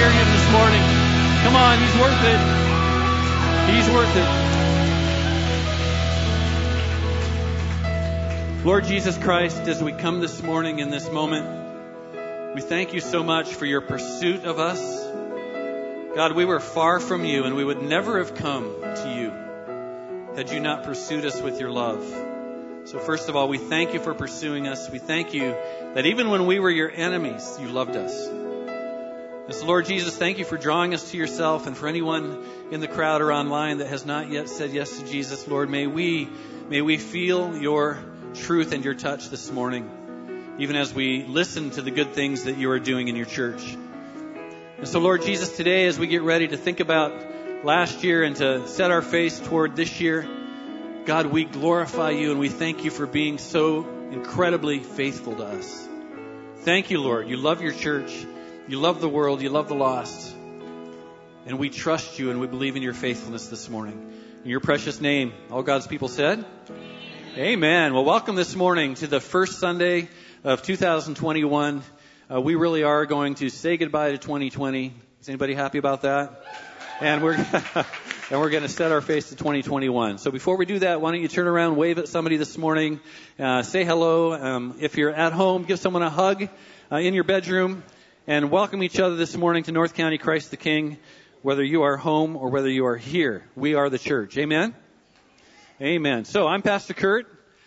hear him this morning? Come on, he's worth it. He's worth it. Lord Jesus Christ, as we come this morning in this moment, we thank you so much for your pursuit of us. God, we were far from you and we would never have come to you had you not pursued us with your love. So, first of all, we thank you for pursuing us. We thank you that even when we were your enemies, you loved us. And so, Lord Jesus, thank you for drawing us to yourself. And for anyone in the crowd or online that has not yet said yes to Jesus, Lord, may we, may we feel your truth and your touch this morning, even as we listen to the good things that you are doing in your church. And so, Lord Jesus, today as we get ready to think about last year and to set our face toward this year, God, we glorify you and we thank you for being so incredibly faithful to us. Thank you, Lord. You love your church. You love the world. You love the lost. And we trust you and we believe in your faithfulness this morning. In your precious name, all God's people said, Amen. Well, welcome this morning to the first Sunday of 2021. Uh, we really are going to say goodbye to 2020. Is anybody happy about that? And we're and we're going to set our face to 2021. So before we do that, why don't you turn around, wave at somebody this morning, uh, say hello. Um, if you're at home, give someone a hug uh, in your bedroom, and welcome each other this morning to North County Christ the King. Whether you are home or whether you are here, we are the church. Amen. Amen. So I'm Pastor Kurt.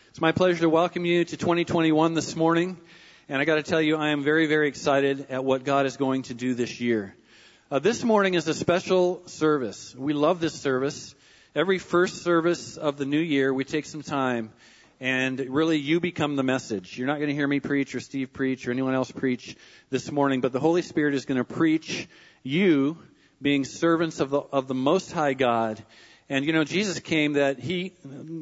It's my pleasure to welcome you to 2021 this morning. And I got to tell you, I am very, very excited at what God is going to do this year. Uh, this morning is a special service. We love this service. Every first service of the new year, we take some time and really you become the message. You're not going to hear me preach or Steve preach or anyone else preach this morning, but the Holy Spirit is going to preach you being servants of the, of the Most High God. And you know, Jesus came that he,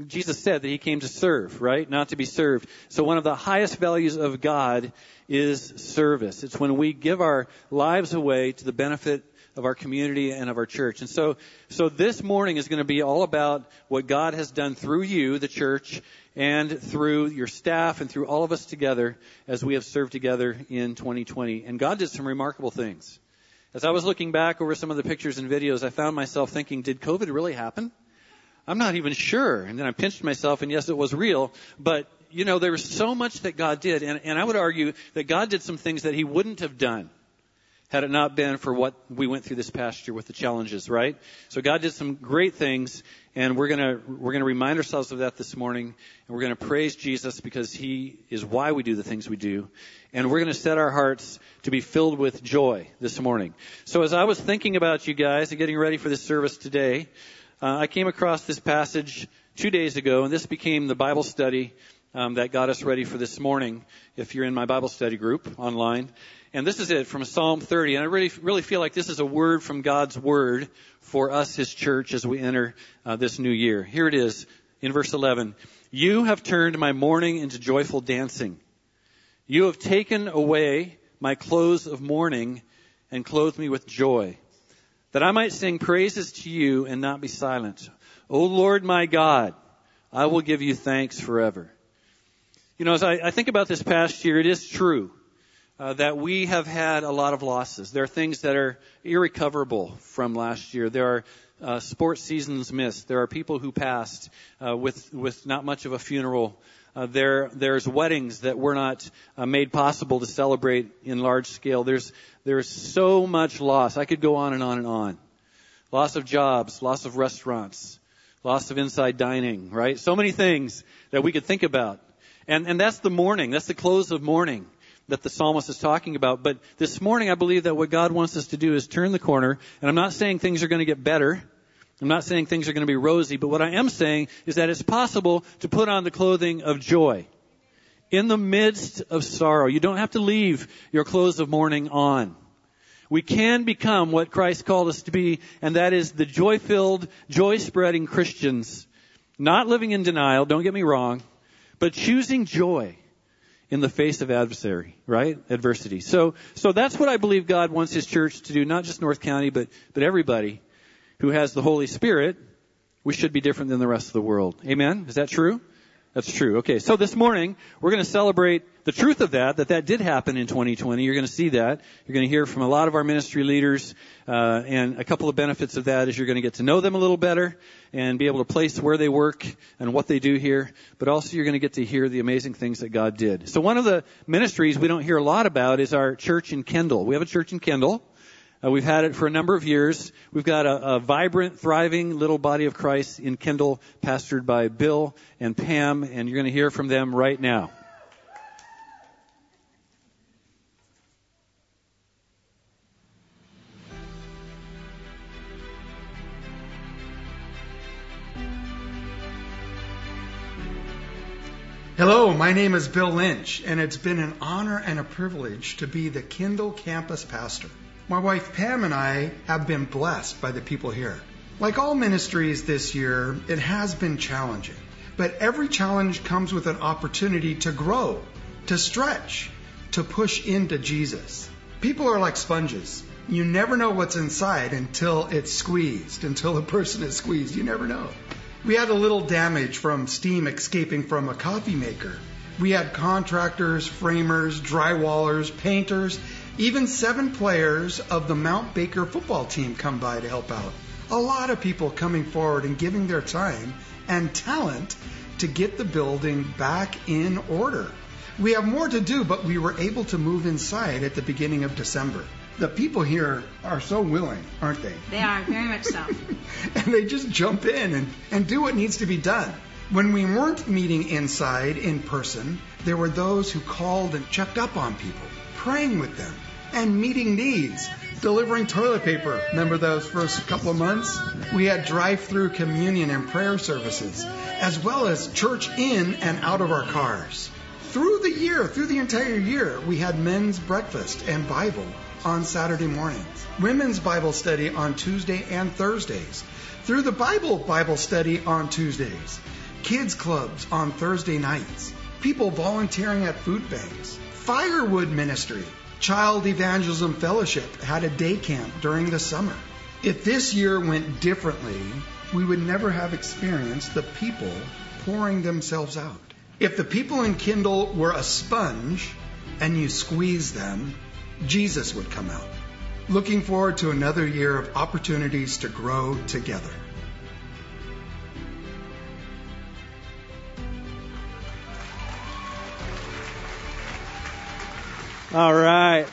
Jesus said that he came to serve, right? Not to be served. So one of the highest values of God is service. It's when we give our lives away to the benefit of our community and of our church. And so, so this morning is going to be all about what God has done through you, the church, and through your staff and through all of us together as we have served together in 2020. And God did some remarkable things. As I was looking back over some of the pictures and videos, I found myself thinking, did COVID really happen? I'm not even sure. And then I pinched myself, and yes, it was real. But you know, there was so much that God did, and, and I would argue that God did some things that He wouldn't have done had it not been for what we went through this past year with the challenges, right? So God did some great things, and we're gonna we're gonna remind ourselves of that this morning, and we're gonna praise Jesus because He is why we do the things we do, and we're gonna set our hearts to be filled with joy this morning. So as I was thinking about you guys and getting ready for this service today, uh, I came across this passage two days ago, and this became the Bible study um, that got us ready for this morning. If you're in my Bible study group online, and this is it from Psalm 30, and I really really feel like this is a word from God's word for us, His church, as we enter uh, this new year. Here it is in verse 11. You have turned my mourning into joyful dancing. You have taken away my clothes of mourning and clothed me with joy, that I might sing praises to you and not be silent. O Lord my God, I will give you thanks forever. You know, as I, I think about this past year, it is true uh, that we have had a lot of losses. There are things that are irrecoverable from last year. There are uh, sports seasons missed. There are people who passed uh, with with not much of a funeral. Uh, there there's weddings that were not uh, made possible to celebrate in large scale. There's there's so much loss. I could go on and on and on. Loss of jobs, loss of restaurants, loss of inside dining, right? So many things that we could think about. And, and that's the mourning. That's the clothes of mourning that the psalmist is talking about. But this morning, I believe that what God wants us to do is turn the corner. And I'm not saying things are going to get better. I'm not saying things are going to be rosy. But what I am saying is that it's possible to put on the clothing of joy in the midst of sorrow. You don't have to leave your clothes of mourning on. We can become what Christ called us to be, and that is the joy filled, joy spreading Christians. Not living in denial, don't get me wrong, but choosing joy in the face of adversary, right? Adversity. So, so that's what I believe God wants His church to do, not just North County, but, but everybody who has the Holy Spirit. We should be different than the rest of the world. Amen? Is that true? That's true. Okay, so this morning we're going to celebrate the truth of that, that that did happen in 2020. You're going to see that. You're going to hear from a lot of our ministry leaders, uh, and a couple of benefits of that is you're going to get to know them a little better and be able to place where they work and what they do here. But also you're going to get to hear the amazing things that God did. So one of the ministries we don't hear a lot about is our church in Kendall. We have a church in Kendall. Uh, we've had it for a number of years. We've got a, a, vibrant, thriving little body of Christ in Kendall, pastored by Bill and Pam, and you're going to hear from them right now. Hello, my name is Bill Lynch, and it's been an honor and a privilege to be the Kendall campus pastor. My wife Pam and I have been blessed by the people here. Like all ministries this year, it has been challenging. But every challenge comes with an opportunity to grow, to stretch, to push into Jesus. People are like sponges. You never know what's inside until it's squeezed, until a person is squeezed. You never know. We had a little damage from steam escaping from a coffee maker. We had contractors, framers, drywallers, painters, even seven players of the Mount Baker football team come by to help out. A lot of people coming forward and giving their time and talent to get the building back in order. We have more to do, but we were able to move inside at the beginning of December. The people here are so willing, aren't they? They are, very much so. and they just jump in and, and do what needs to be done. When we weren't meeting inside in person, there were those who called and checked up on people praying with them, and meeting needs. Delivering toilet paper. Remember those first couple of months? We had drive through communion and prayer services, as well as church in and out of our cars. Through the year, through the entire year, we had men's breakfast and Bible on Saturday mornings, women's Bible study on Tuesday and Thursdays, through the Bible Bible study on Tuesdays, kids clubs on Thursday nights, people volunteering at food banks, Firewood Ministry, Child Evangelism Fellowship had a day camp during the summer. If this year went differently, we would never have experienced the people pouring themselves out. If the people in Kendall were a sponge and you squeeze them, Jesus would come out. Looking forward to another year of opportunities to grow together. All right.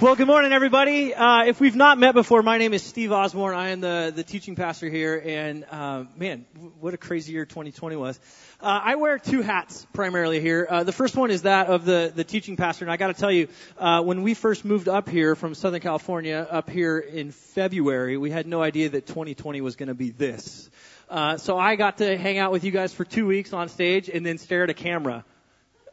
Well, good morning, everybody. Uh, if we've not met before, my name is Steve Osborne. I am the, the teaching pastor here, and uh, man, what a crazy year 2020 was. Uh, I wear two hats primarily here. Uh, the first one is that of the, the teaching pastor, and I got to tell you, uh, when we first moved up here from Southern California, up here in February, we had no idea that 2020 was going to be this. Uh, so I got to hang out with you guys for two weeks on stage and then stare at a camera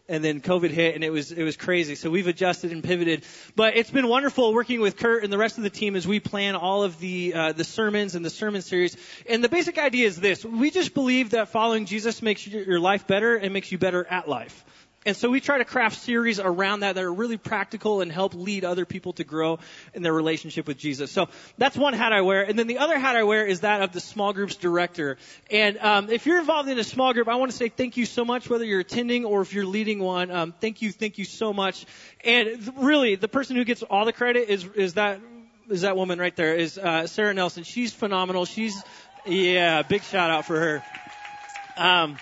and then COVID hit and it was it was crazy. So we've adjusted and pivoted, but it's been wonderful working with Kurt and the rest of the team as we plan all of the uh, the sermons and the sermon series. And the basic idea is this: we just believe that following Jesus makes your life better and makes you better at life. And so we try to craft series around that that are really practical and help lead other people to grow in their relationship with Jesus. So that's one hat I wear. And then the other hat I wear is that of the small groups director. And um, if you're involved in a small group, I want to say thank you so much, whether you're attending or if you're leading one. Um, thank you, thank you so much. And really, the person who gets all the credit is is that is that woman right there is uh, Sarah Nelson. She's phenomenal. She's yeah, big shout out for her. Um,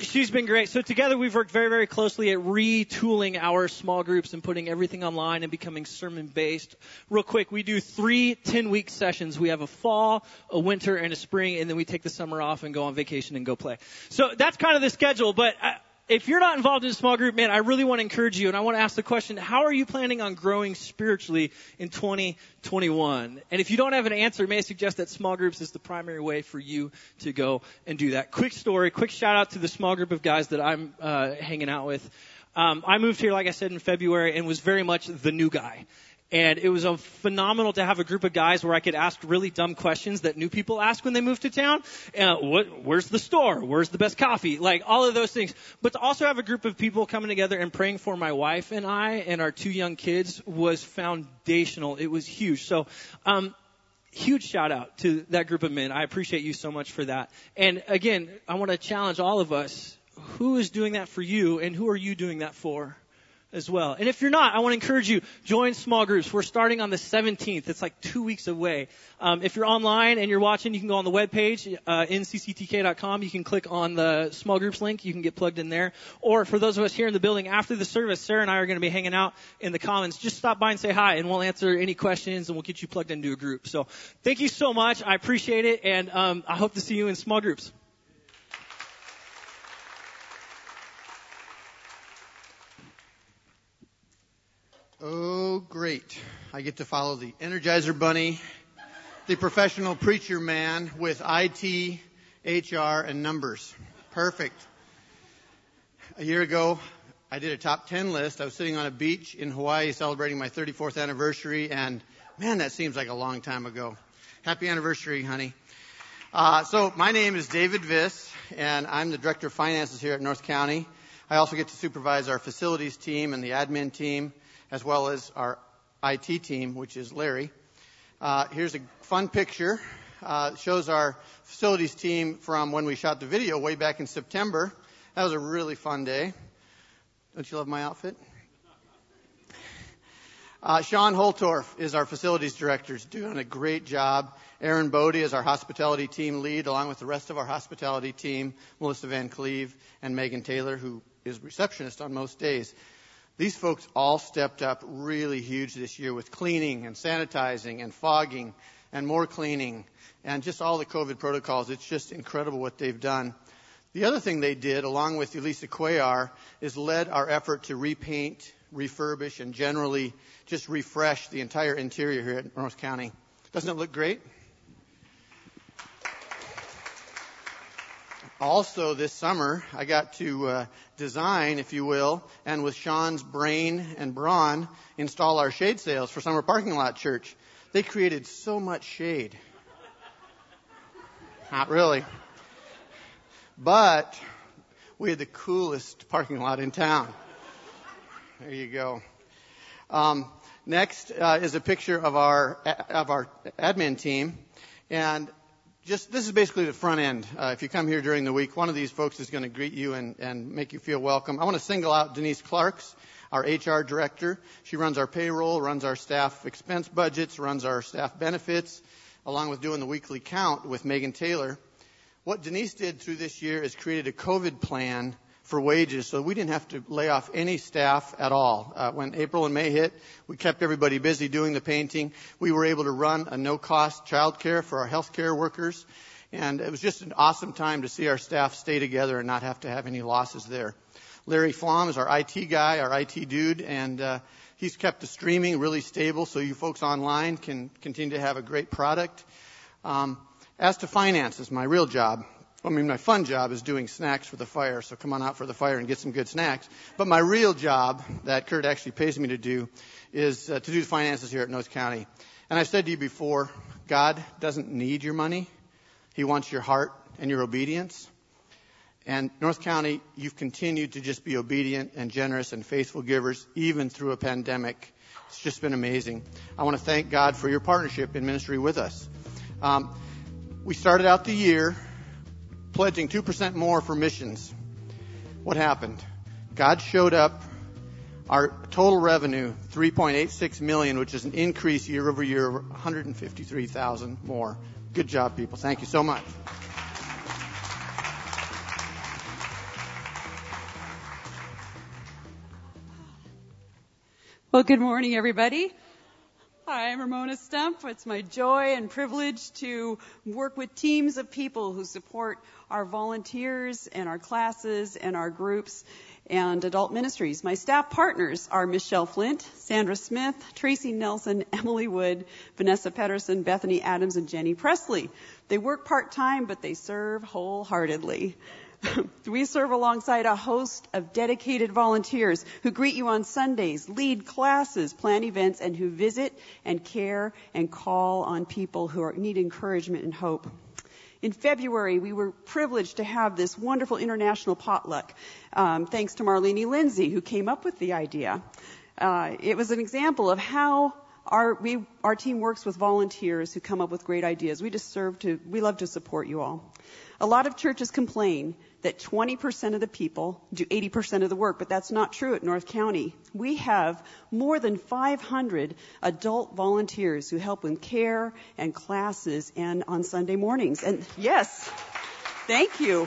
She's been great. So together we've worked very, very closely at retooling our small groups and putting everything online and becoming sermon based. Real quick, we do three 10 week sessions. We have a fall, a winter, and a spring, and then we take the summer off and go on vacation and go play. So that's kind of the schedule, but uh, if you're not involved in a small group, man, I really want to encourage you and I want to ask the question, how are you planning on growing spiritually in 2021? And if you don't have an answer, may I suggest that small groups is the primary way for you to go and do that. Quick story, quick shout out to the small group of guys that I'm uh, hanging out with. Um, I moved here, like I said, in February and was very much the new guy. And it was a phenomenal to have a group of guys where I could ask really dumb questions that new people ask when they move to town. Uh, what, where's the store? Where's the best coffee? Like all of those things. But to also have a group of people coming together and praying for my wife and I and our two young kids was foundational. It was huge. So, um, huge shout out to that group of men. I appreciate you so much for that. And again, I want to challenge all of us who is doing that for you and who are you doing that for? As well. And if you're not, I want to encourage you, join small groups. We're starting on the 17th. It's like two weeks away. Um, if you're online and you're watching, you can go on the webpage, uh, ncctk.com. You can click on the small groups link. You can get plugged in there. Or for those of us here in the building, after the service, Sarah and I are going to be hanging out in the commons. Just stop by and say hi, and we'll answer any questions, and we'll get you plugged into a group. So thank you so much. I appreciate it, and um, I hope to see you in small groups. Oh, great. I get to follow the Energizer Bunny, the professional preacher man with IT, HR, and numbers. Perfect. A year ago, I did a top 10 list. I was sitting on a beach in Hawaii celebrating my 34th anniversary, and man, that seems like a long time ago. Happy anniversary, honey. Uh, so, my name is David Viss, and I'm the Director of Finances here at North County. I also get to supervise our facilities team and the admin team as well as our IT team, which is Larry. Uh, here's a fun picture. Uh, shows our facilities team from when we shot the video way back in September. That was a really fun day. Don't you love my outfit? Uh, Sean Holtorf is our facilities director. He's doing a great job. Aaron Bodie is our hospitality team lead, along with the rest of our hospitality team, Melissa Van Cleve and Megan Taylor, who is receptionist on most days. These folks all stepped up really huge this year with cleaning and sanitizing and fogging and more cleaning and just all the COVID protocols. It's just incredible what they've done. The other thing they did, along with Elisa Cuellar, is led our effort to repaint, refurbish, and generally just refresh the entire interior here at North County. Doesn't it look great? also this summer, I got to uh, design, if you will, and with Sean's brain and brawn, install our shade sails for Summer Parking Lot Church. They created so much shade. Not really. But we had the coolest parking lot in town. There you go. Um, next uh, is a picture of our of our admin team, and just this is basically the front end. Uh, if you come here during the week, one of these folks is going to greet you and, and make you feel welcome. I want to single out Denise Clarks, our HR director. She runs our payroll, runs our staff expense budgets, runs our staff benefits, along with doing the weekly count with Megan Taylor. What Denise did through this year is created a COVID plan for wages, so we didn't have to lay off any staff at all. Uh, when April and May hit, we kept everybody busy doing the painting. We were able to run a no-cost childcare for our healthcare workers, and it was just an awesome time to see our staff stay together and not have to have any losses there. Larry Flom is our IT guy, our IT dude, and uh, he's kept the streaming really stable so you folks online can continue to have a great product. Um, as to finances, my real job, I mean, my fun job is doing snacks for the fire, so come on out for the fire and get some good snacks. But my real job that Kurt actually pays me to do is uh, to do the finances here at North County. And I've said to you before, God doesn't need your money. He wants your heart and your obedience. And North County, you've continued to just be obedient and generous and faithful givers, even through a pandemic. It's just been amazing. I want to thank God for your partnership in ministry with us. Um, we started out the year pledging 2% more for missions. What happened? God showed up. Our total revenue, 3.86 million, which is an increase year over year of 153,000 more. Good job, people. Thank you so much. Well, good morning, everybody. Hi, I'm Ramona Stump. It's my joy and privilege to work with teams of people who support our volunteers and our classes and our groups and adult ministries. My staff partners are Michelle Flint, Sandra Smith, Tracy Nelson, Emily Wood, Vanessa Pedersen, Bethany Adams, and Jenny Presley. They work part-time, but they serve wholeheartedly. we serve alongside a host of dedicated volunteers who greet you on Sundays, lead classes, plan events, and who visit and care and call on people who are, need encouragement and hope. In February, we were privileged to have this wonderful international potluck, um, thanks to Marlene Lindsay, who came up with the idea. Uh, it was an example of how Our, we, our team works with volunteers who come up with great ideas. We just serve to, we love to support you all. A lot of churches complain that 20% of the people do 80% of the work, but that's not true at North County. We have more than 500 adult volunteers who help with care and classes and on Sunday mornings. And yes, thank you.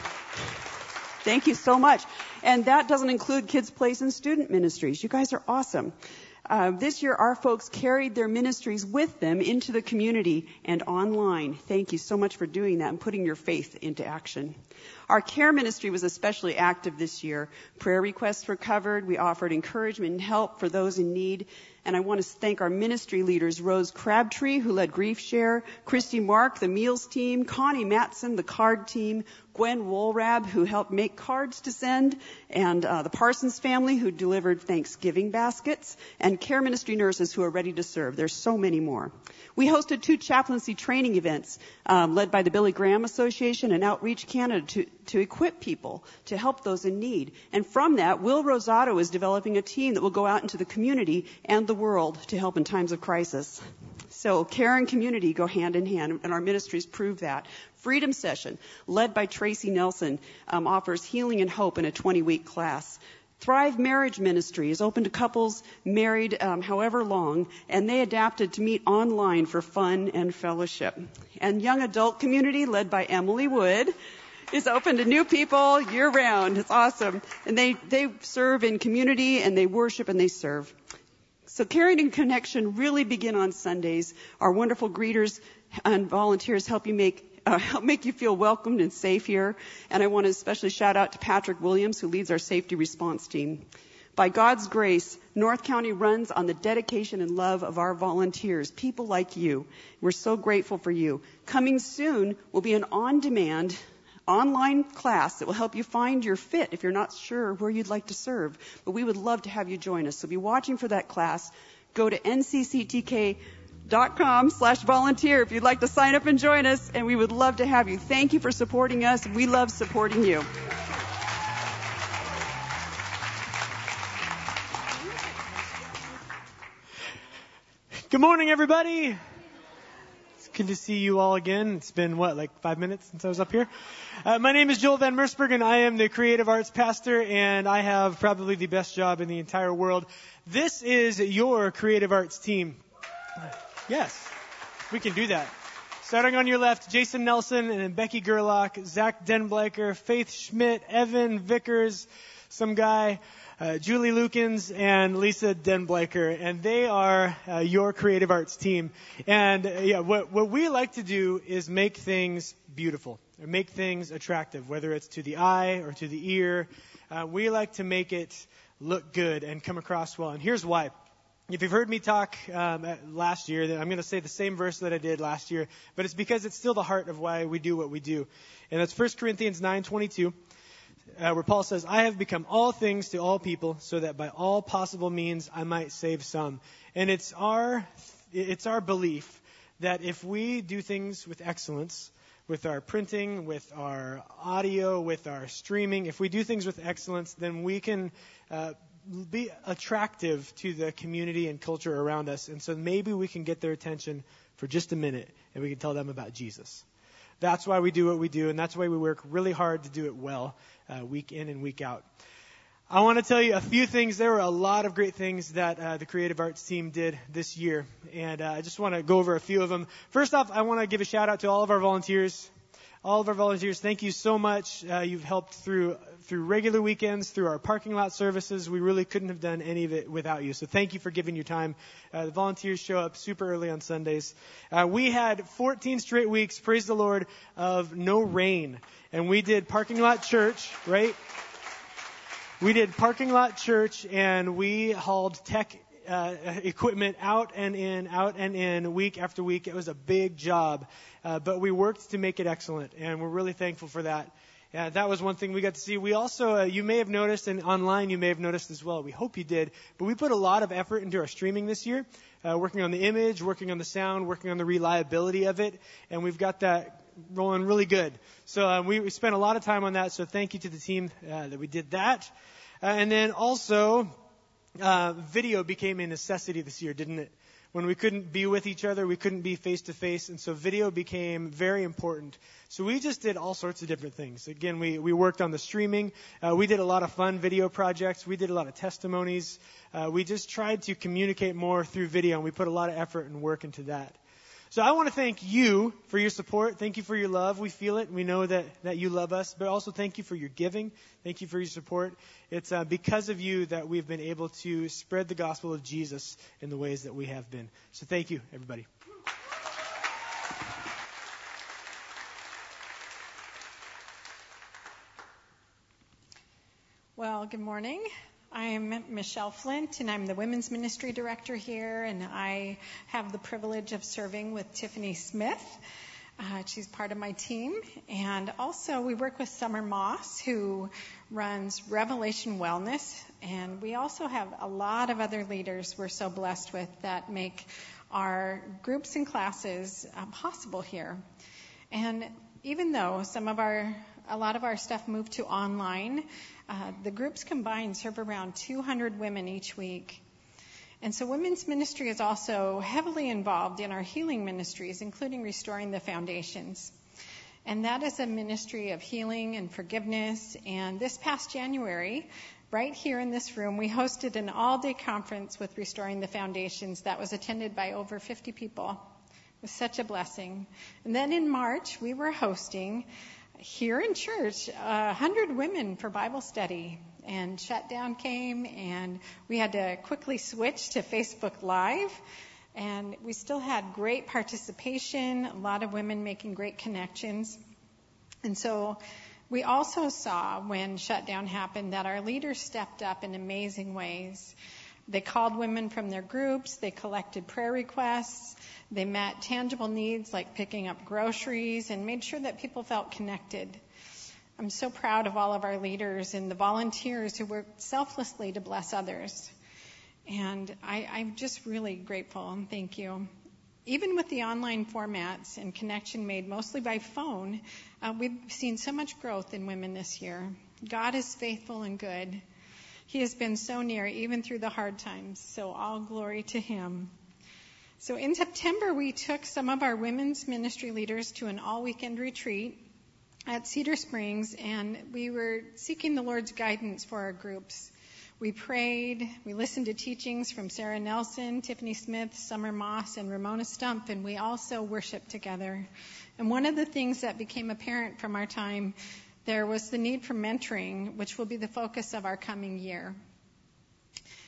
Thank you so much. And that doesn't include Kids Place and student ministries. You guys are awesome. Uh, this year, our folks carried their ministries with them into the community and online. Thank you so much for doing that and putting your faith into action. Our care ministry was especially active this year. Prayer requests were covered. We offered encouragement and help for those in need. And I want to thank our ministry leaders, Rose Crabtree, who led Grief Share, Christy Mark, the Meals team, Connie Matson, the Card team, Gwen Woolrab, who helped make cards to send, and uh, the Parsons family, who delivered Thanksgiving baskets, and care ministry nurses who are ready to serve. There's so many more. We hosted two chaplaincy training events um, led by the Billy Graham Association and Outreach Canada to, to equip people to help those in need. And from that, Will Rosado is developing a team that will go out into the community and the world to help in times of crisis. So care and community go hand in hand, and our ministries prove that. Freedom Session, led by Tracy Nelson, um, offers healing and hope in a 20-week class. Thrive Marriage Ministry is open to couples married um, however long, and they adapted to meet online for fun and fellowship. And Young Adult Community, led by Emily Wood, is open to new people year round. It's awesome. And they, they serve in community and they worship and they serve. So caring and connection really begin on Sundays. Our wonderful greeters and volunteers help you make uh, help make you feel welcomed and safe here. And I want to especially shout out to Patrick Williams, who leads our safety response team. By God's grace, North County runs on the dedication and love of our volunteers, people like you. We're so grateful for you. Coming soon will be an on-demand online class that will help you find your fit if you're not sure where you'd like to serve. But we would love to have you join us. So be watching for that class. Go to ncctk.com slash volunteer if you'd like to sign up and join us. And we would love to have you. Thank you for supporting us. We love supporting you. Good morning, everybody. Good to see you all again. It's been, what, like five minutes since I was up here? Uh, my name is Joel Van Mersberg, and I am the creative arts pastor, and I have probably the best job in the entire world. This is your creative arts team. Yes, we can do that. Starting on your left, Jason Nelson and Becky Gerlach, Zach Denbleicher, Faith Schmidt, Evan Vickers, some guy, uh, Julie Lukens and Lisa Denbleicher, and they are uh, your creative arts team. And uh, yeah, what, what we like to do is make things beautiful, or make things attractive, whether it's to the eye or to the ear. Uh, we like to make it look good and come across well. And here's why. If you've heard me talk um, last year, I'm going to say the same verse that I did last year, but it's because it's still the heart of why we do what we do. And that's 1 Corinthians 9:22 uh, where Paul says, I have become all things to all people so that by all possible means I might save some. And it's our, it's our belief that if we do things with excellence, with our printing, with our audio, with our streaming, if we do things with excellence, then we can uh, be attractive to the community and culture around us. And so maybe we can get their attention for just a minute and we can tell them about Jesus. That's why we do what we do, and that's why we work really hard to do it well, uh, week in and week out. I want to tell you a few things. There were a lot of great things that uh, the creative arts team did this year, and uh, I just want to go over a few of them. First off, I want to give a shout out to all of our volunteers. All of our volunteers, thank you so much. Uh, you've helped through through regular weekends, through our parking lot services. We really couldn't have done any of it without you. So thank you for giving your time. Uh, the volunteers show up super early on Sundays. Uh, we had 14 straight weeks, praise the Lord, of no rain. And we did parking lot church, right? We did parking lot church and we hauled tech uh, equipment out and in, out and in, week after week. It was a big job, uh, but we worked to make it excellent, and we're really thankful for that. Yeah, that was one thing we got to see. We also, uh, you may have noticed, and online you may have noticed as well. We hope you did, but we put a lot of effort into our streaming this year, uh, working on the image, working on the sound, working on the reliability of it, and we've got that rolling really good. So uh, we, we spent a lot of time on that. So thank you to the team uh, that we did that, uh, and then also uh, video became a necessity this year, didn't it? When we couldn't be with each other, we couldn't be face to face, and so video became very important. So we just did all sorts of different things. Again, we, we worked on the streaming. Uh, we did a lot of fun video projects. We did a lot of testimonies. Uh, we just tried to communicate more through video, and we put a lot of effort and work into that. So I want to thank you for your support. Thank you for your love. We feel it. We know that, that you love us, but also thank you for your giving. Thank you for your support. It's uh, because of you that we've been able to spread the gospel of Jesus in the ways that we have been. So thank you, everybody. Well, good morning. I'm Michelle Flint, and I'm the Women's Ministry Director here, and I have the privilege of serving with Tiffany Smith. Uh, she's part of my team. And also, we work with Summer Moss, who runs Revelation Wellness. And we also have a lot of other leaders we're so blessed with that make our groups and classes uh, possible here. And even though some of our a lot of our stuff moved to online. Uh, the groups combined serve around 200 women each week. And so women's ministry is also heavily involved in our healing ministries, including restoring the foundations. And that is a ministry of healing and forgiveness. And this past January, right here in this room, we hosted an all day conference with Restoring the Foundations that was attended by over 50 people. It was such a blessing. And then in March, we were hosting here in church, a hundred women for Bible study, and shutdown came, and we had to quickly switch to Facebook Live. And we still had great participation, a lot of women making great connections. And so we also saw when shutdown happened that our leaders stepped up in amazing ways. They called women from their groups, they collected prayer requests, they met tangible needs like picking up groceries and made sure that people felt connected. I'm so proud of all of our leaders and the volunteers who worked selflessly to bless others. And I, I'm just really grateful and thank you. Even with the online formats and connection made mostly by phone, uh, we've seen so much growth in women this year. God is faithful and good. He has been so near even through the hard times. So all glory to him. So in September, we took some of our women's ministry leaders to an all weekend retreat at Cedar Springs, and we were seeking the Lord's guidance for our groups. We prayed, we listened to teachings from Sarah Nelson, Tiffany Smith, Summer Moss, and Ramona Stump, and we also worshiped together. And one of the things that became apparent from our time there was the need for mentoring, which will be the focus of our coming year.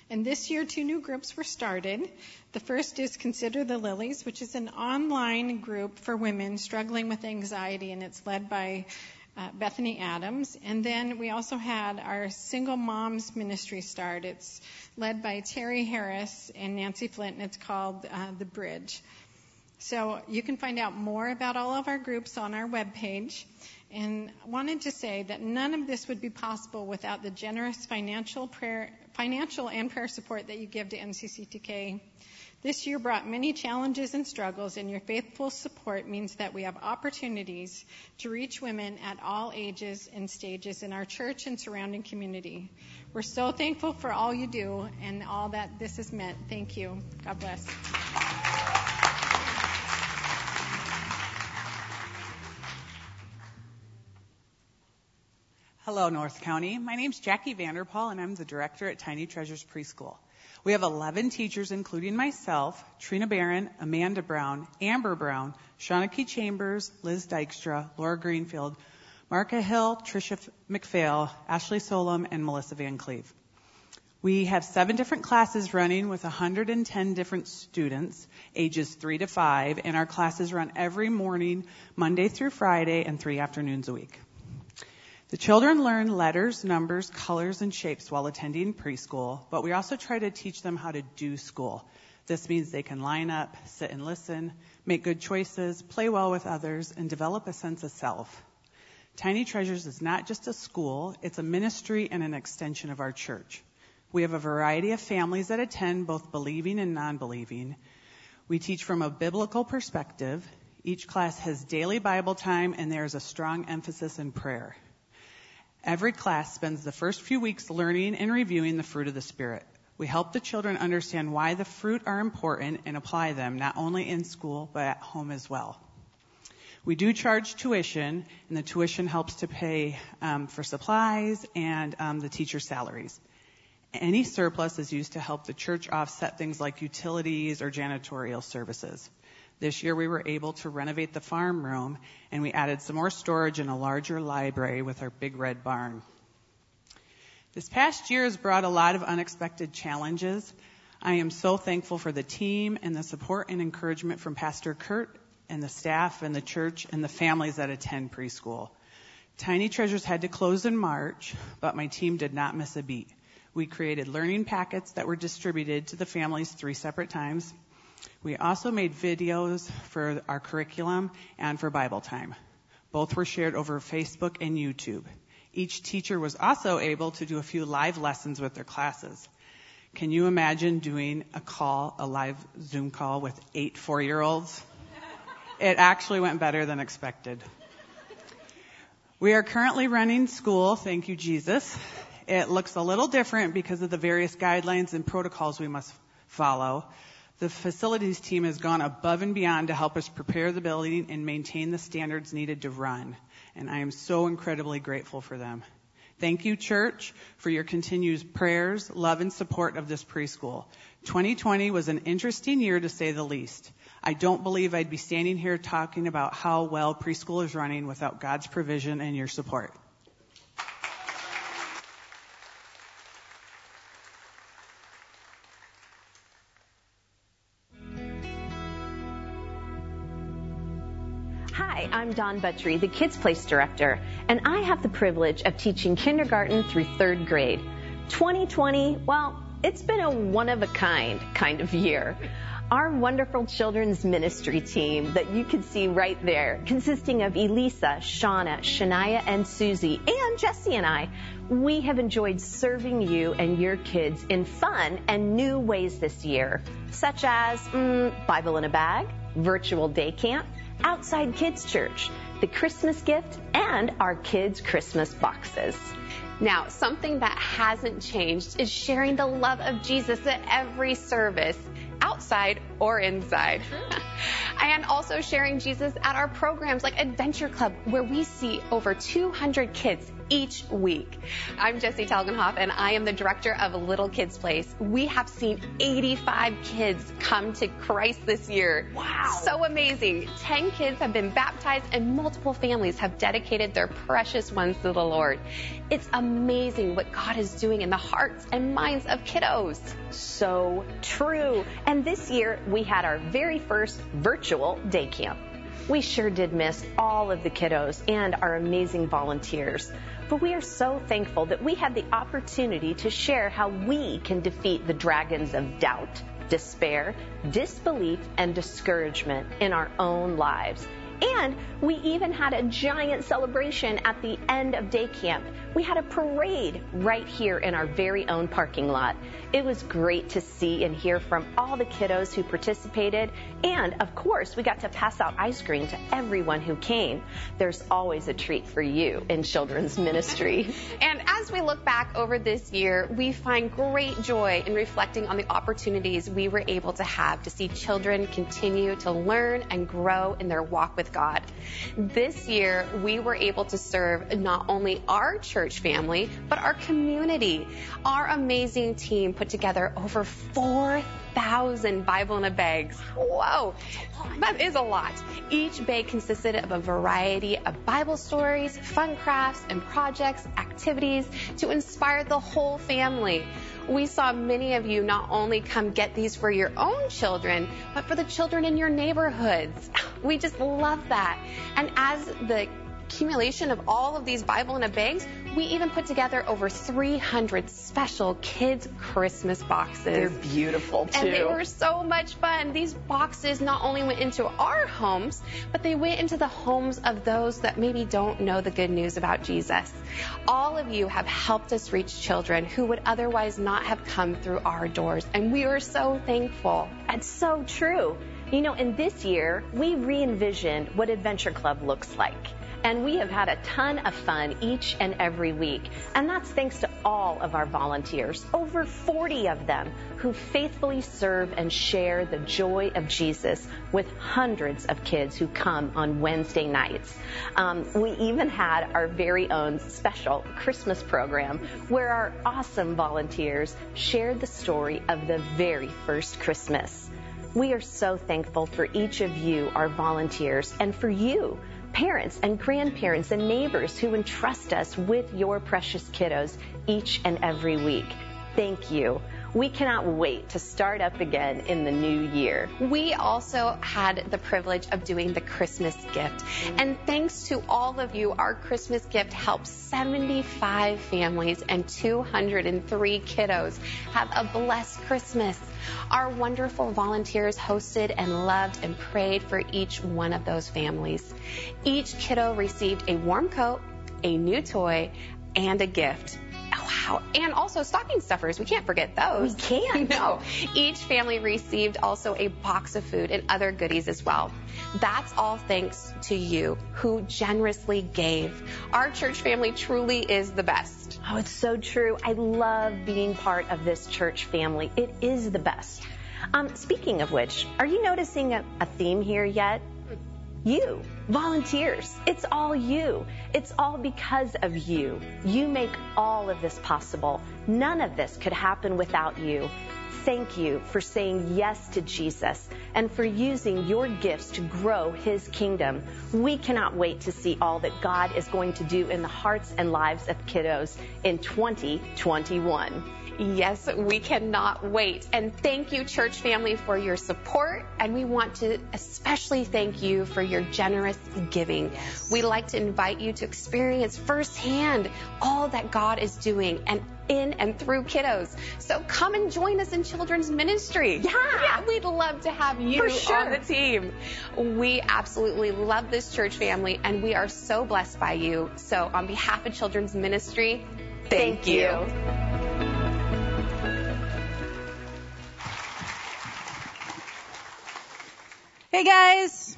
And this year, two new groups were started. The first is Consider the Lilies, which is an online group for women struggling with anxiety, and it's led by uh, Bethany Adams. And then we also had our Single Moms Ministry start. It's led by Terry Harris and Nancy Flint, and it's called uh, The Bridge. So you can find out more about all of our groups on our webpage. And I wanted to say that none of this would be possible without the generous financial prayer, financial and prayer support that you give to NCCTK. This year brought many challenges and struggles, and your faithful support means that we have opportunities to reach women at all ages and stages in our church and surrounding community. We're so thankful for all you do and all that this has meant. Thank you. God bless. Hello, North County. My name's Jackie Vanderpaul, and I'm the director at Tiny Treasures Preschool. We have 11 teachers, including myself, Trina Barron, Amanda Brown, Amber Brown, Shawnee Chambers, Liz Dykstra, Laura Greenfield, Marka Hill, Tricia McPhail, Ashley Solom, and Melissa Van Cleve. We have seven different classes running with 110 different students, ages three to five, and our classes run every morning, Monday through Friday, and three afternoons a week. The children learn letters, numbers, colors, and shapes while attending preschool, but we also try to teach them how to do school. This means they can line up, sit and listen, make good choices, play well with others, and develop a sense of self. Tiny Treasures is not just a school, it's a ministry and an extension of our church. We have a variety of families that attend, both believing and non believing. We teach from a biblical perspective. Each class has daily Bible time, and there is a strong emphasis in prayer. Every class spends the first few weeks learning and reviewing the fruit of the Spirit. We help the children understand why the fruit are important and apply them not only in school but at home as well. We do charge tuition, and the tuition helps to pay um, for supplies and um, the teacher salaries. Any surplus is used to help the church offset things like utilities or janitorial services. This year we were able to renovate the farm room and we added some more storage and a larger library with our big red barn. This past year has brought a lot of unexpected challenges. I am so thankful for the team and the support and encouragement from Pastor Kurt and the staff and the church and the families that attend preschool. Tiny Treasures had to close in March, but my team did not miss a beat. We created learning packets that were distributed to the families three separate times. We also made videos for our curriculum and for Bible time. Both were shared over Facebook and YouTube. Each teacher was also able to do a few live lessons with their classes. Can you imagine doing a call, a live Zoom call with eight four year olds? It actually went better than expected. We are currently running school, thank you, Jesus. It looks a little different because of the various guidelines and protocols we must follow. The facilities team has gone above and beyond to help us prepare the building and maintain the standards needed to run and I am so incredibly grateful for them. Thank you, church, for your continued prayers, love, and support of this preschool. 2020 was an interesting year to say the least. I don't believe I'd be standing here talking about how well preschool is running without God's provision and your support. I'm Dawn Buttrey, the Kids Place Director, and I have the privilege of teaching kindergarten through third grade. 2020, well, it's been a one of a kind kind of year. Our wonderful children's ministry team that you can see right there, consisting of Elisa, Shauna, Shania, and Susie, and Jesse and I, we have enjoyed serving you and your kids in fun and new ways this year, such as mm, Bible in a bag, virtual day camp, Outside Kids Church, the Christmas gift, and our kids' Christmas boxes. Now, something that hasn't changed is sharing the love of Jesus at every service, outside or inside. Mm-hmm. and also sharing Jesus at our programs like Adventure Club, where we see over 200 kids each week. I'm Jesse Telgenhoff, and I am the director of Little Kids Place. We have seen 85 kids come to Christ this year. Wow. So amazing. 10 kids have been baptized, and multiple families have dedicated their precious ones to the Lord. It's amazing what God is doing in the hearts and minds of kiddos. So true. And this year, we had our very first virtual day camp. We sure did miss all of the kiddos and our amazing volunteers. But we are so thankful that we had the opportunity to share how we can defeat the dragons of doubt, despair, disbelief, and discouragement in our own lives. And we even had a giant celebration at the end of day camp. We had a parade right here in our very own parking lot. It was great to see and hear from all the kiddos who participated. And of course, we got to pass out ice cream to everyone who came. There's always a treat for you in children's ministry. and as we look back over this year, we find great joy in reflecting on the opportunities we were able to have to see children continue to learn and grow in their walk with God. This year, we were able to serve not only our church family, but our community. Our amazing team put together over 4,000 Bible in a bags. Whoa, that is a lot. Each bag consisted of a variety of Bible stories, fun crafts, and projects, activities to inspire the whole family we saw many of you not only come get these for your own children, but for the children in your neighborhoods. We just love that. And as the accumulation of all of these Bible in a bags, we even put together over 300 special kids Christmas boxes. They're beautiful too. And they were so much fun. These boxes not only went into our homes, but they went into the homes of those that maybe don't know the good news about Jesus. All of you have helped us reach children who would otherwise not have come through our doors, and we are so thankful. That's so true. You know, in this year, we re envisioned what Adventure Club looks like And we have had a ton of fun each and every week. And that's thanks to all of our volunteers, over 40 of them, who faithfully serve and share the joy of Jesus with hundreds of kids who come on Wednesday nights. Um, we even had our very own special Christmas program where our awesome volunteers shared the story of the very first Christmas. We are so thankful for each of you, our volunteers, and for you parents and grandparents and neighbors who entrust us with your precious kiddos each and every week. Thank you. We cannot wait to start up again in the new year. We also had the privilege of doing the Christmas gift. And thanks to all of you, our Christmas gift helped 75 families and 203 kiddos have a blessed Christmas. Our wonderful volunteers hosted and loved and prayed for each one of those families. Each kiddo received a warm coat, a new toy, and a gift. Wow. And also stocking stuffers. We can't forget those. We can't. No. Each family received also a box of food and other goodies as well. That's all thanks to you who generously gave. Our church family truly is the best. Oh, it's so true. I love being part of this church family. It is the best. Um, speaking of which, are you noticing a, a theme here yet? You, volunteers. It's all you. It's all because of you. You make all of this possible. None of this could happen without you. Thank you for saying yes to Jesus and for using your gifts to grow his kingdom. We cannot wait to see all that God is going to do in the hearts and lives of kiddos in 2021. Yes, we cannot wait. And thank you, church family, for your support. And we want to especially thank you for your generous giving. Yes. We'd like to invite you to experience firsthand all that God is doing and in and through kiddos. So come and join us in children's ministry. Yeah. yeah we'd love to have you sure. on the team. We absolutely love this church family and we are so blessed by you. So on behalf of children's ministry, thank, thank you. you. Hey guys,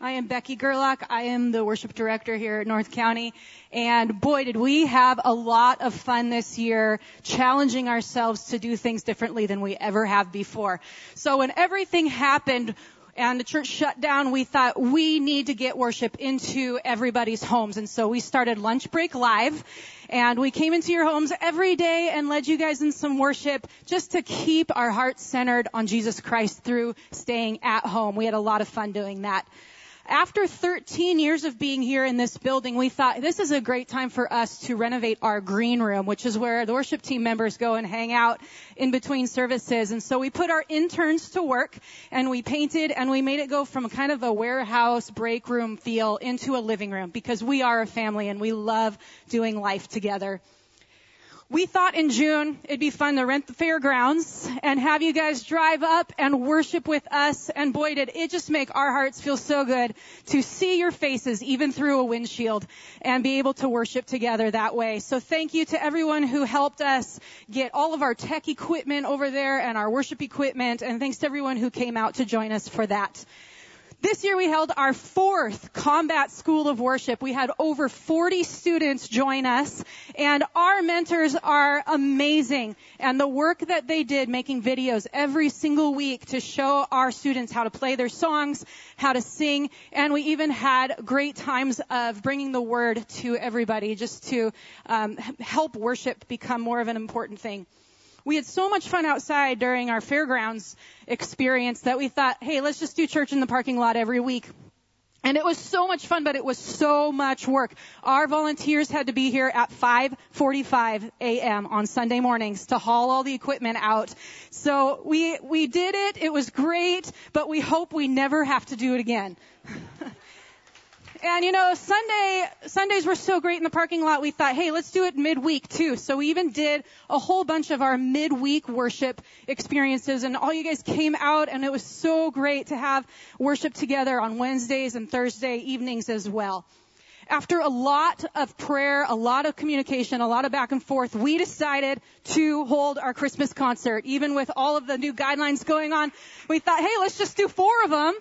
I am Becky Gerlach. I am the worship director here at North County. And boy, did we have a lot of fun this year challenging ourselves to do things differently than we ever have before. So when everything happened, and the church shut down, we thought we need to get worship into everybody's homes. And so we started Lunch Break Live and we came into your homes every day and led you guys in some worship just to keep our hearts centered on Jesus Christ through staying at home. We had a lot of fun doing that after 13 years of being here in this building, we thought this is a great time for us to renovate our green room, which is where the worship team members go and hang out in between services. And so we put our interns to work and we painted and we made it go from kind of a warehouse break room feel into a living room because we are a family and we love doing life together we thought in June it'd be fun to rent the fairgrounds and have you guys drive up and worship with us. And boy, did it just make our hearts feel so good to see your faces even through a windshield and be able to worship together that way. So thank you to everyone who helped us get all of our tech equipment over there and our worship equipment. And thanks to everyone who came out to join us for that. This year we held our fourth Combat School of Worship. We had over 40 students join us and our mentors are amazing. And the work that they did making videos every single week to show our students how to play their songs, how to sing, and we even had great times of bringing the word to everybody just to um, help worship become more of an important thing we had so much fun outside during our fairgrounds experience that we thought, hey, let's just do church in the parking lot every week. And it was so much fun, but it was so much work. Our volunteers had to be here at 5:45 a.m. on Sunday mornings to haul all the equipment out. So we we did it. It was great, but we hope we never have to do it again. And you know, Sunday, Sundays were so great in the parking lot, we thought, hey, let's do it midweek too. So we even did a whole bunch of our midweek worship experiences and all you guys came out and it was so great to have worship together on Wednesdays and Thursday evenings as well. After a lot of prayer, a lot of communication, a lot of back and forth, we decided to hold our Christmas concert. Even with all of the new guidelines going on, we thought, hey, let's just do four of them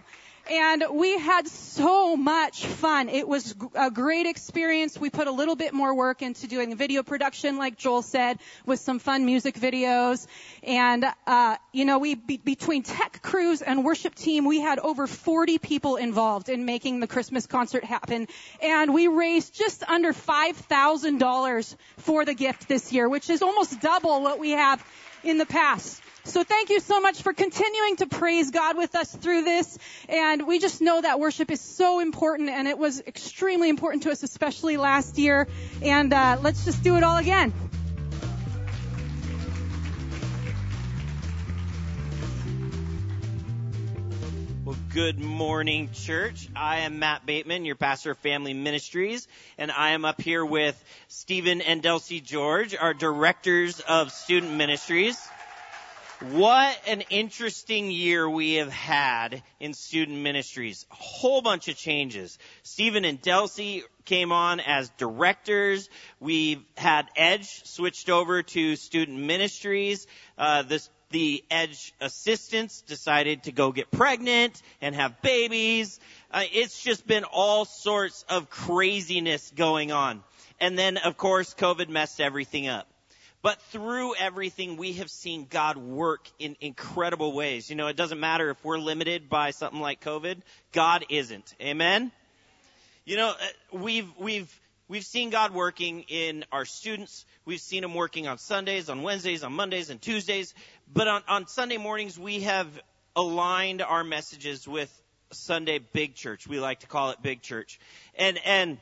and we had so much fun. It was a great experience. We put a little bit more work into doing video production, like Joel said, with some fun music videos. And, uh, you know, we, be, between tech crews and worship team, we had over 40 people involved in making the Christmas concert happen. And we raised just under $5,000 for the gift this year, which is almost double what we have in the past. So thank you so much for continuing to praise God with us through this. And we just know that worship is so important and it was extremely important to us, especially last year. And uh, let's just do it all again. Well, good morning, church. I am Matt Bateman, your pastor of family ministries, and I am up here with Stephen and Delcy George, our directors of student ministries. What an interesting year we have had in student ministries. A whole bunch of changes. Stephen and Delcy came on as directors. We've had Edge switched over to student ministries. Uh, this, the Edge assistants decided to go get pregnant and have babies. Uh, it's just been all sorts of craziness going on. And then, of course, COVID messed everything up. But through everything, we have seen God work in incredible ways. You know, it doesn't matter if we're limited by something like COVID. God isn't. Amen? You know, uh, we've, we've, we've seen God working in our students. We've seen Him working on Sundays, on Wednesdays, on Mondays, and Tuesdays. But on, on Sunday mornings, we have aligned our messages with Sunday Big Church. We like to call it Big Church. And, and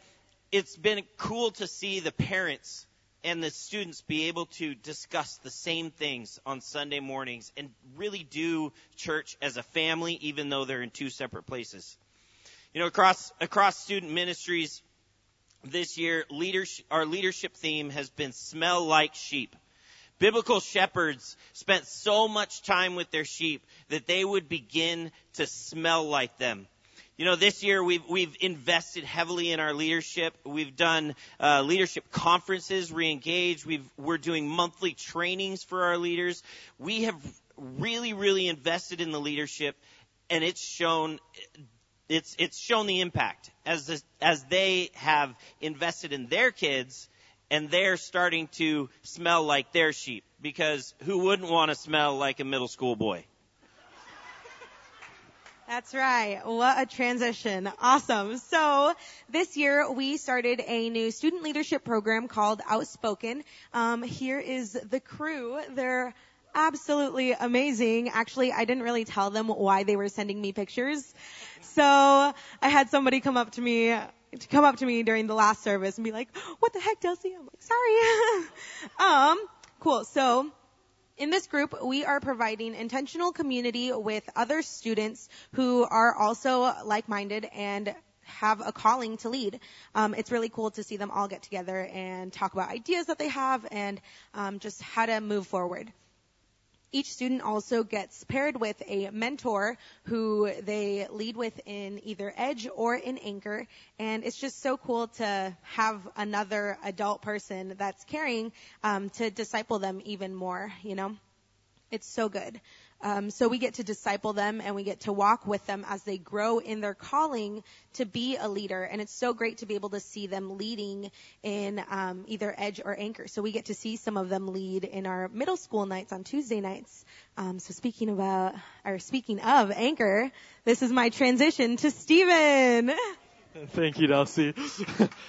it's been cool to see the parents and the students be able to discuss the same things on Sunday mornings and really do church as a family, even though they're in two separate places. You know, across, across student ministries this year, leadership, our leadership theme has been smell like sheep. Biblical shepherds spent so much time with their sheep that they would begin to smell like them. You know, this year we've we've invested heavily in our leadership. We've done uh, leadership conferences, reengage. We've we're doing monthly trainings for our leaders. We have really really invested in the leadership, and it's shown it's it's shown the impact as this, as they have invested in their kids, and they're starting to smell like their sheep. Because who wouldn't want to smell like a middle school boy? That's right. What a transition. Awesome. So this year we started a new student leadership program called Outspoken. Um, here is the crew. They're absolutely amazing. Actually, I didn't really tell them why they were sending me pictures. So I had somebody come up to me to come up to me during the last service and be like, "What the heck, Delcy?" I'm like, "Sorry." um, cool. So in this group, we are providing intentional community with other students who are also like-minded and have a calling to lead. Um, it's really cool to see them all get together and talk about ideas that they have and um, just how to move forward. Each student also gets paired with a mentor who they lead with in either Edge or in Anchor. And it's just so cool to have another adult person that's caring um, to disciple them even more, you know? It's so good. Um, so we get to disciple them and we get to walk with them as they grow in their calling to be a leader. And it's so great to be able to see them leading in um, either Edge or Anchor. So we get to see some of them lead in our middle school nights on Tuesday nights. Um, so speaking about, or speaking of Anchor, this is my transition to Stephen. Thank you, Delcy.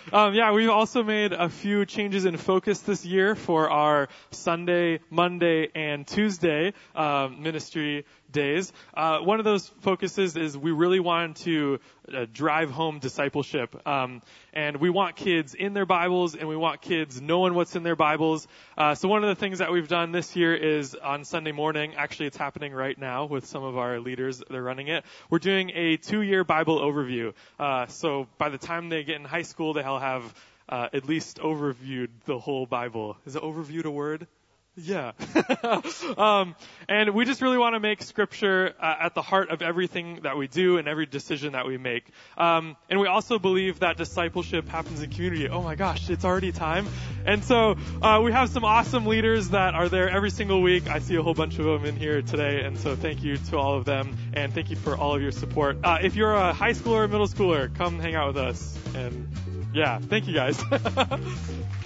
um, yeah, we've also made a few changes in focus this year for our Sunday, Monday, and Tuesday um, ministry days. Uh, one of those focuses is we really want to uh, drive home discipleship. Um, and we want kids in their Bibles and we want kids knowing what's in their Bibles. Uh, so one of the things that we've done this year is on Sunday morning, actually it's happening right now with some of our leaders, they're running it. We're doing a two-year Bible overview. Uh, so by the time they get in high school, they'll have uh, at least overviewed the whole Bible. Is it overviewed a word? Yeah. um, and we just really want to make Scripture uh, at the heart of everything that we do and every decision that we make. Um, and we also believe that discipleship happens in community. Oh my gosh, it's already time. And so uh, we have some awesome leaders that are there every single week. I see a whole bunch of them in here today. And so thank you to all of them. And thank you for all of your support. Uh, if you're a high schooler or middle schooler, come hang out with us. And yeah, thank you guys.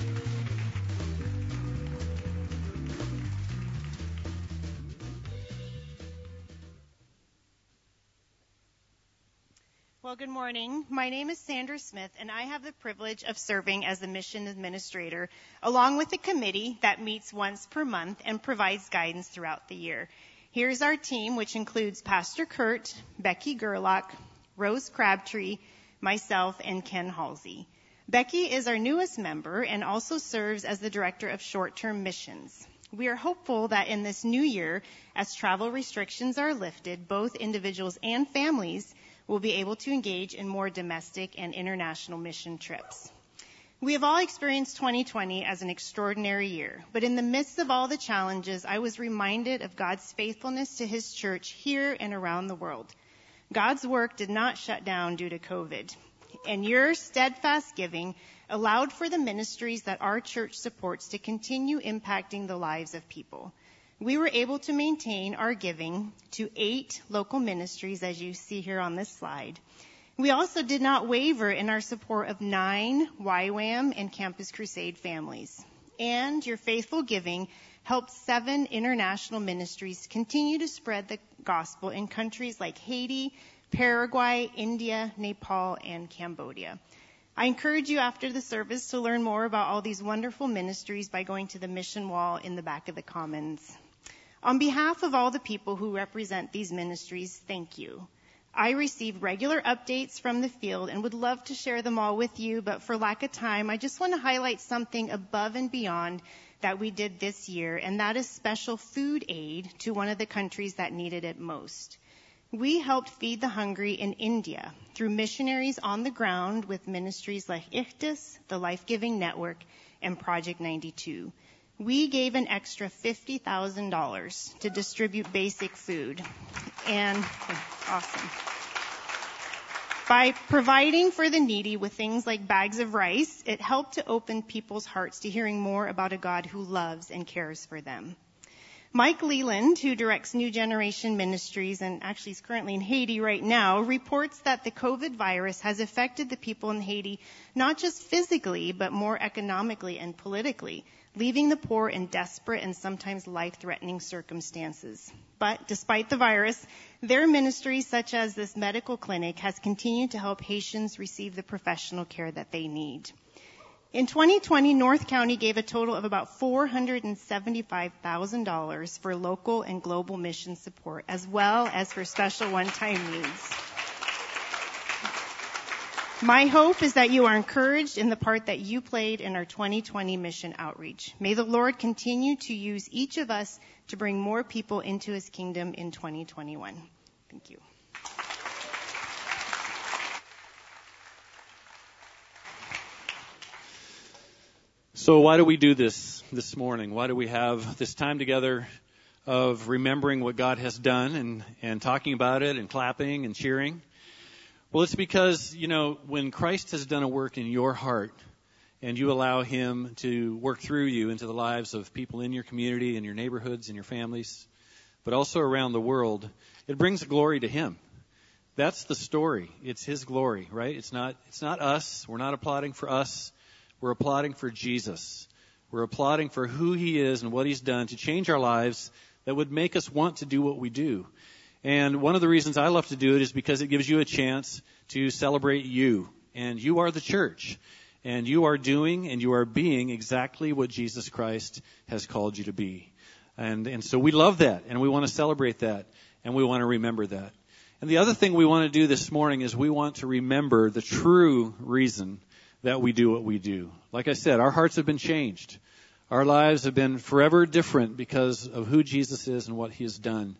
Well, good morning. My name is Sandra Smith, and I have the privilege of serving as the mission administrator, along with a committee that meets once per month and provides guidance throughout the year. Here's our team, which includes Pastor Kurt, Becky Gerlach, Rose Crabtree, myself, and Ken Halsey. Becky is our newest member and also serves as the director of short-term missions. We are hopeful that in this new year, as travel restrictions are lifted, both individuals and families will be able to engage in more domestic and international mission trips. We have all experienced 2020 as an extraordinary year, but in the midst of all the challenges, I was reminded of God's faithfulness to His church here and around the world. God's work did not shut down due to COVID, and your steadfast giving allowed for the ministries that our church supports to continue impacting the lives of people we were able to maintain our giving to eight local ministries, as you see here on this slide. We also did not waver in our support of nine YWAM and Campus Crusade families. And your faithful giving helped seven international ministries continue to spread the gospel in countries like Haiti, Paraguay, India, Nepal, and Cambodia. I encourage you after the service to learn more about all these wonderful ministries by going to the mission wall in the back of the Commons. On behalf of all the people who represent these ministries, thank you. I receive regular updates from the field and would love to share them all with you, but for lack of time, I just want to highlight something above and beyond that we did this year, and that is special food aid to one of the countries that needed it most. We helped feed the hungry in India through missionaries on the ground with ministries like Ichthus, the Life Giving Network, and Project 92 we gave an extra $50,000 to distribute basic food. And oh, awesome. By providing for the needy with things like bags of rice, it helped to open people's hearts to hearing more about a God who loves and cares for them. Mike Leland, who directs New Generation Ministries and actually is currently in Haiti right now, reports that the COVID virus has affected the people in Haiti not just physically, but more economically and politically leaving the poor in desperate and sometimes life-threatening circumstances. But despite the virus, their ministry, such as this medical clinic, has continued to help Haitians receive the professional care that they need. In 2020, North County gave a total of about $475,000 for local and global mission support, as well as for special one-time needs. My hope is that you are encouraged in the part that you played in our 2020 mission outreach. May the Lord continue to use each of us to bring more people into his kingdom in 2021. Thank you. So why do we do this this morning? Why do we have this time together of remembering what God has done and, and talking about it and clapping and cheering? Well, it's because, you know, when Christ has done a work in your heart and you allow Him to work through you into the lives of people in your community, in your neighborhoods, in your families, but also around the world, it brings glory to Him. That's the story. It's His glory, right? It's not, it's not us. We're not applauding for us. We're applauding for Jesus. We're applauding for who He is and what He's done to change our lives that would make us want to do what we do. And one of the reasons I love to do it is because it gives you a chance to celebrate you. And you are the church. And you are doing and you are being exactly what Jesus Christ has called you to be. And, and so we love that and we want to celebrate that and we want to remember that. And the other thing we want to do this morning is we want to remember the true reason that we do what we do. Like I said, our hearts have been changed. Our lives have been forever different because of who Jesus is and what he has done.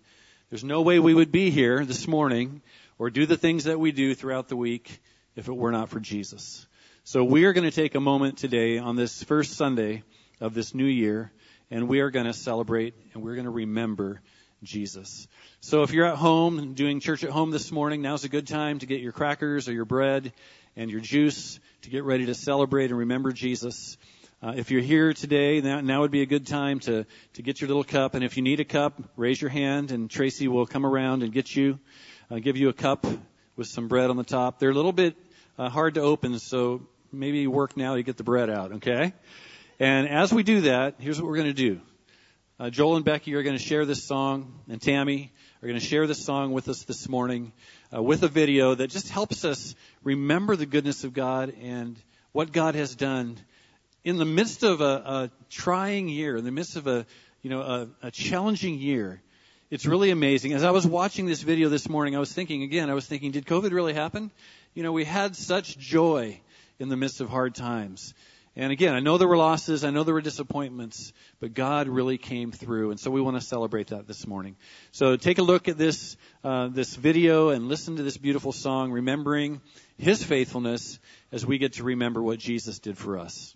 There's no way we would be here this morning or do the things that we do throughout the week if it were not for Jesus. So we are going to take a moment today on this first Sunday of this new year and we are going to celebrate and we're going to remember Jesus. So if you're at home doing church at home this morning, now's a good time to get your crackers or your bread and your juice to get ready to celebrate and remember Jesus. Uh, if you're here today, now, now would be a good time to, to get your little cup. And if you need a cup, raise your hand and Tracy will come around and get you, uh, give you a cup with some bread on the top. They're a little bit uh, hard to open, so maybe work now to get the bread out, okay? And as we do that, here's what we're going to do. Uh, Joel and Becky are going to share this song, and Tammy are going to share this song with us this morning uh, with a video that just helps us remember the goodness of God and what God has done in the midst of a, a trying year, in the midst of a you know a, a challenging year. It's really amazing. As I was watching this video this morning, I was thinking again. I was thinking, did COVID really happen? You know, we had such joy in the midst of hard times. And again, I know there were losses, I know there were disappointments, but God really came through, and so we want to celebrate that this morning. So take a look at this uh, this video and listen to this beautiful song, remembering His faithfulness as we get to remember what Jesus did for us.